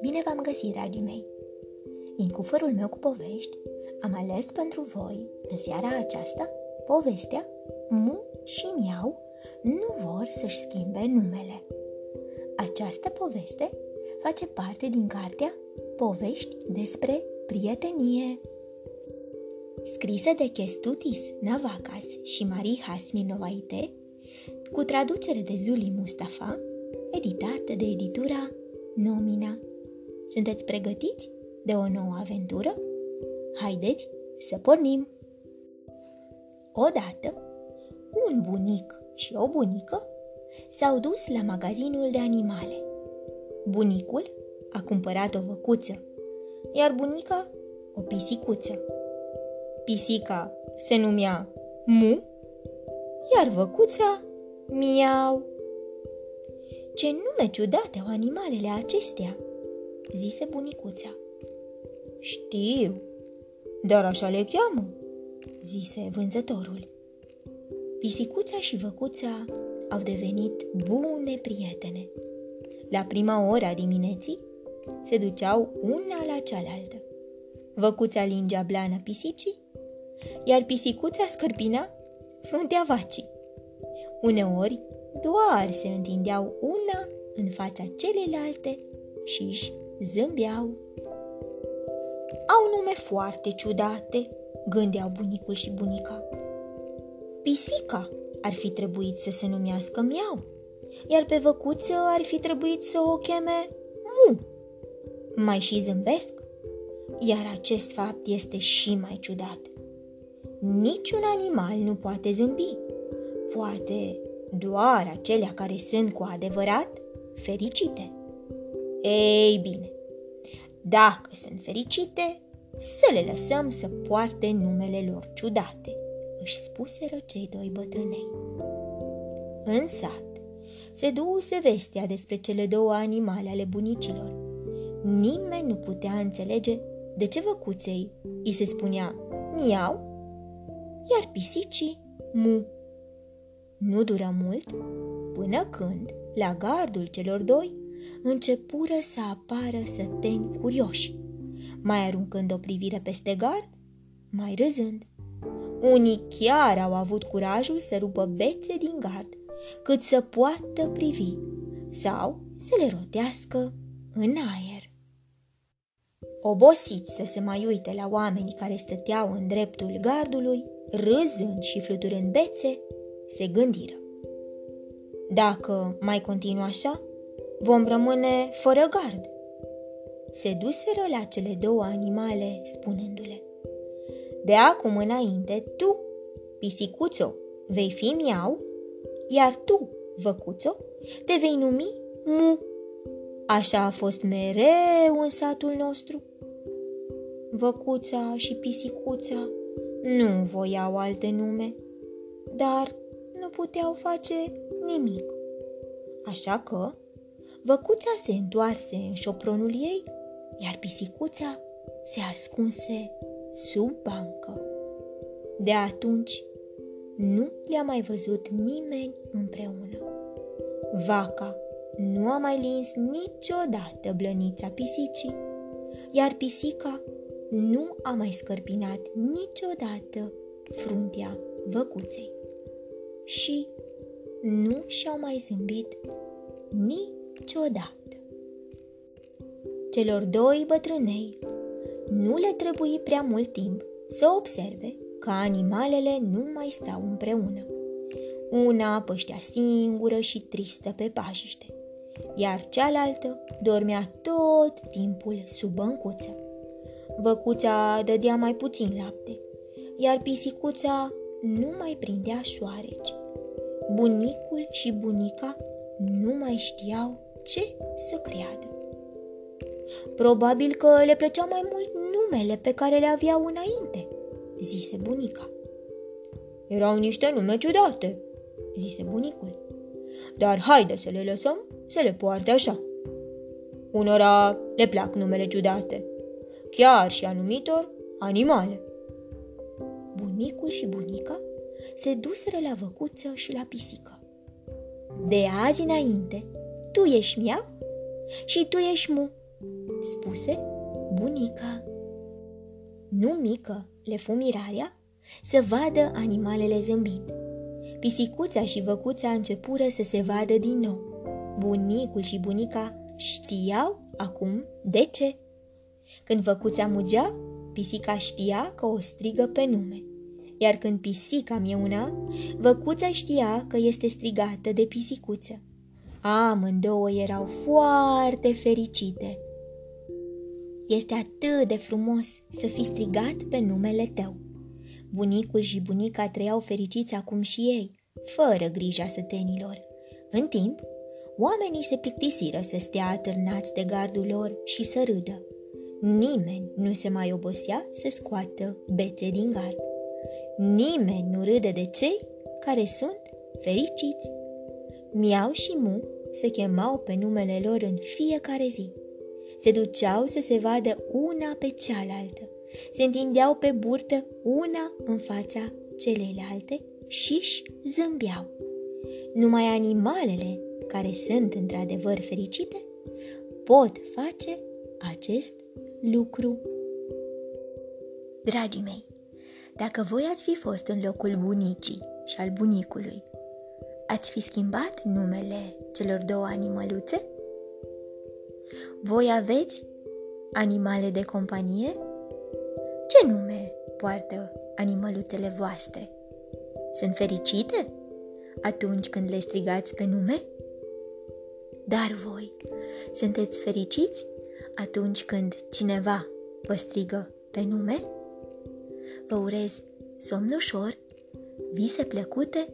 Bine v-am găsit, dragii mei! Din cufărul meu cu povești, am ales pentru voi, în seara aceasta, povestea Mu și Miau nu vor să-și schimbe numele. Această poveste face parte din cartea Povești despre prietenie. Scrisă de Chestutis Navakas și Marie Hasminovaite, cu traducere de Zuli Mustafa, editată de editura Nomina. Sunteți pregătiți de o nouă aventură? Haideți să pornim! Odată, un bunic și o bunică s-au dus la magazinul de animale. Bunicul a cumpărat o văcuță, iar bunica o pisicuță. Pisica se numea Mu, iar văcuța Miau. Ce nume ciudate au animalele acestea, zise bunicuța. Știu, dar așa le cheamă, zise vânzătorul. Pisicuța și văcuța au devenit bune prietene. La prima ora dimineții se duceau una la cealaltă. Văcuța lingea blană pisicii, iar pisicuța scărpina fruntea vacii. Uneori doar se întindeau una în fața celelalte și își zâmbeau. Au nume foarte ciudate, gândeau bunicul și bunica. Pisica ar fi trebuit să se numească miau, iar pe văcuță ar fi trebuit să o cheme mu. Mai și zâmbesc? Iar acest fapt este și mai ciudat. Niciun animal nu poate zâmbi. Poate doar acelea care sunt cu adevărat fericite. Ei bine, dacă sunt fericite, să le lăsăm să poarte numele lor ciudate, își spuseră cei doi bătrânei. În sat se duse vestea despre cele două animale ale bunicilor. Nimeni nu putea înțelege de ce văcuței îi se spunea miau, iar pisicii mu. Nu dură mult până când, la gardul celor doi, începură să apară săteni curioși, mai aruncând o privire peste gard, mai râzând. Unii chiar au avut curajul să rupă bețe din gard, cât să poată privi sau să le rotească în aer. Obosiți să se mai uite la oamenii care stăteau în dreptul gardului, râzând și fluturând bețe, se gândiră. Dacă mai continuă așa, vom rămâne fără gard. Se duseră la cele două animale, spunându-le. De acum înainte, tu, pisicuțo, vei fi miau, iar tu, văcuțo, te vei numi mu. Așa a fost mereu în satul nostru. Văcuța și pisicuța nu voiau alte nume, dar nu puteau face nimic. Așa că văcuța se întoarse în șopronul ei, iar pisicuța se ascunse sub bancă. De atunci nu le-a mai văzut nimeni împreună. Vaca nu a mai lins niciodată blănița pisicii, iar pisica nu a mai scărpinat niciodată fruntea văcuței. Și nu și-au mai zâmbit niciodată. Celor doi bătrânei nu le trebuie prea mult timp să observe că animalele nu mai stau împreună. Una păștea singură și tristă pe pajiște, iar cealaltă dormea tot timpul sub băncuță. Văcuța dădea mai puțin lapte, iar pisicuța nu mai prindea șoareci. Bunicul și bunica nu mai știau ce să creadă. Probabil că le plăcea mai mult numele pe care le aveau înainte, zise bunica. Erau niște nume ciudate, zise bunicul. Dar haide să le lăsăm să le poarte așa. Unora le plac numele ciudate, chiar și anumitor animale. Bunicul și bunica se duseră la văcuță și la pisică. De azi înainte, tu ești miau și tu ești mu, spuse bunica. Nu mică le fu mirarea să vadă animalele zâmbind. Pisicuța și văcuța începură să se vadă din nou. Bunicul și bunica știau acum de ce. Când văcuța mugea, pisica știa că o strigă pe nume. Iar când pisica mieuna, văcuța știa că este strigată de pisicuță. Amândouă erau foarte fericite. Este atât de frumos să fii strigat pe numele tău. Bunicul și bunica trăiau fericiți acum și ei, fără grija sătenilor. În timp, oamenii se plictisiră să stea atârnați de gardul lor și să râdă. Nimeni nu se mai obosea să scoată bețe din gard. Nimeni nu râde de cei care sunt fericiți. Miau și Mu se chemau pe numele lor în fiecare zi. Se duceau să se vadă una pe cealaltă. Se întindeau pe burtă una în fața celelalte și-și zâmbeau. Numai animalele care sunt într-adevăr fericite pot face acest lucru. Dragii mei, dacă voi ați fi fost în locul bunicii și al bunicului, ați fi schimbat numele celor două animăluțe? Voi aveți animale de companie? Ce nume poartă animăluțele voastre? Sunt fericite atunci când le strigați pe nume? Dar voi sunteți fericiți atunci când cineva vă strigă pe nume? Vă urez somn ușor, vise plăcute,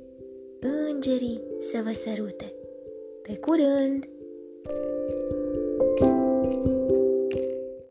îngerii să vă sărute. Pe curând!